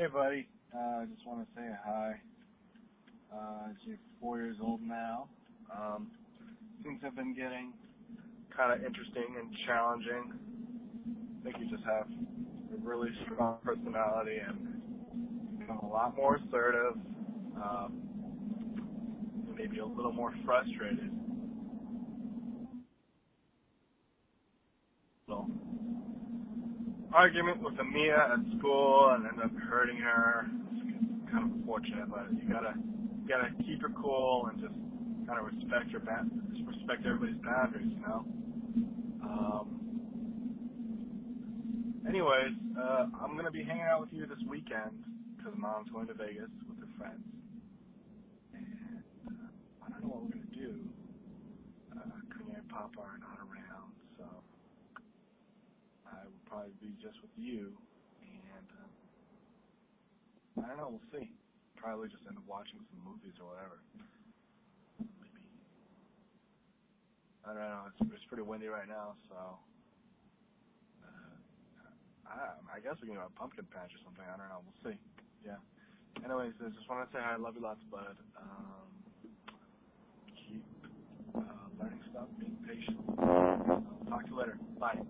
Hey, buddy. I uh, just want to say hi. Uh, you're four years old now. Um, things have been getting kind of interesting and challenging. I think you just have a really strong personality and become a lot more assertive, um, maybe a little more frustrated. So, argument with Amia at school and ended up hurting her. It's kind of unfortunate, but you gotta you gotta keep your cool and just kind of respect your ba- respect everybody's boundaries, you know. Um, anyways, uh, I'm gonna be hanging out with you this weekend because mom's going to Vegas with her friends, and uh, I don't know what we're gonna do. Uh, Kunya and Papa are not around, so I will probably be just with you, and uh, I don't know. We'll see. Probably just end up watching some movies or whatever. Maybe. I don't know. It's, it's pretty windy right now, so. Uh, I, I guess we can do a pumpkin patch or something. I don't know. We'll see. Yeah. Anyways, I just want to say hi. Love you lots, bud. Um, keep uh, learning stuff, being patient. I'll talk to you later. Bye.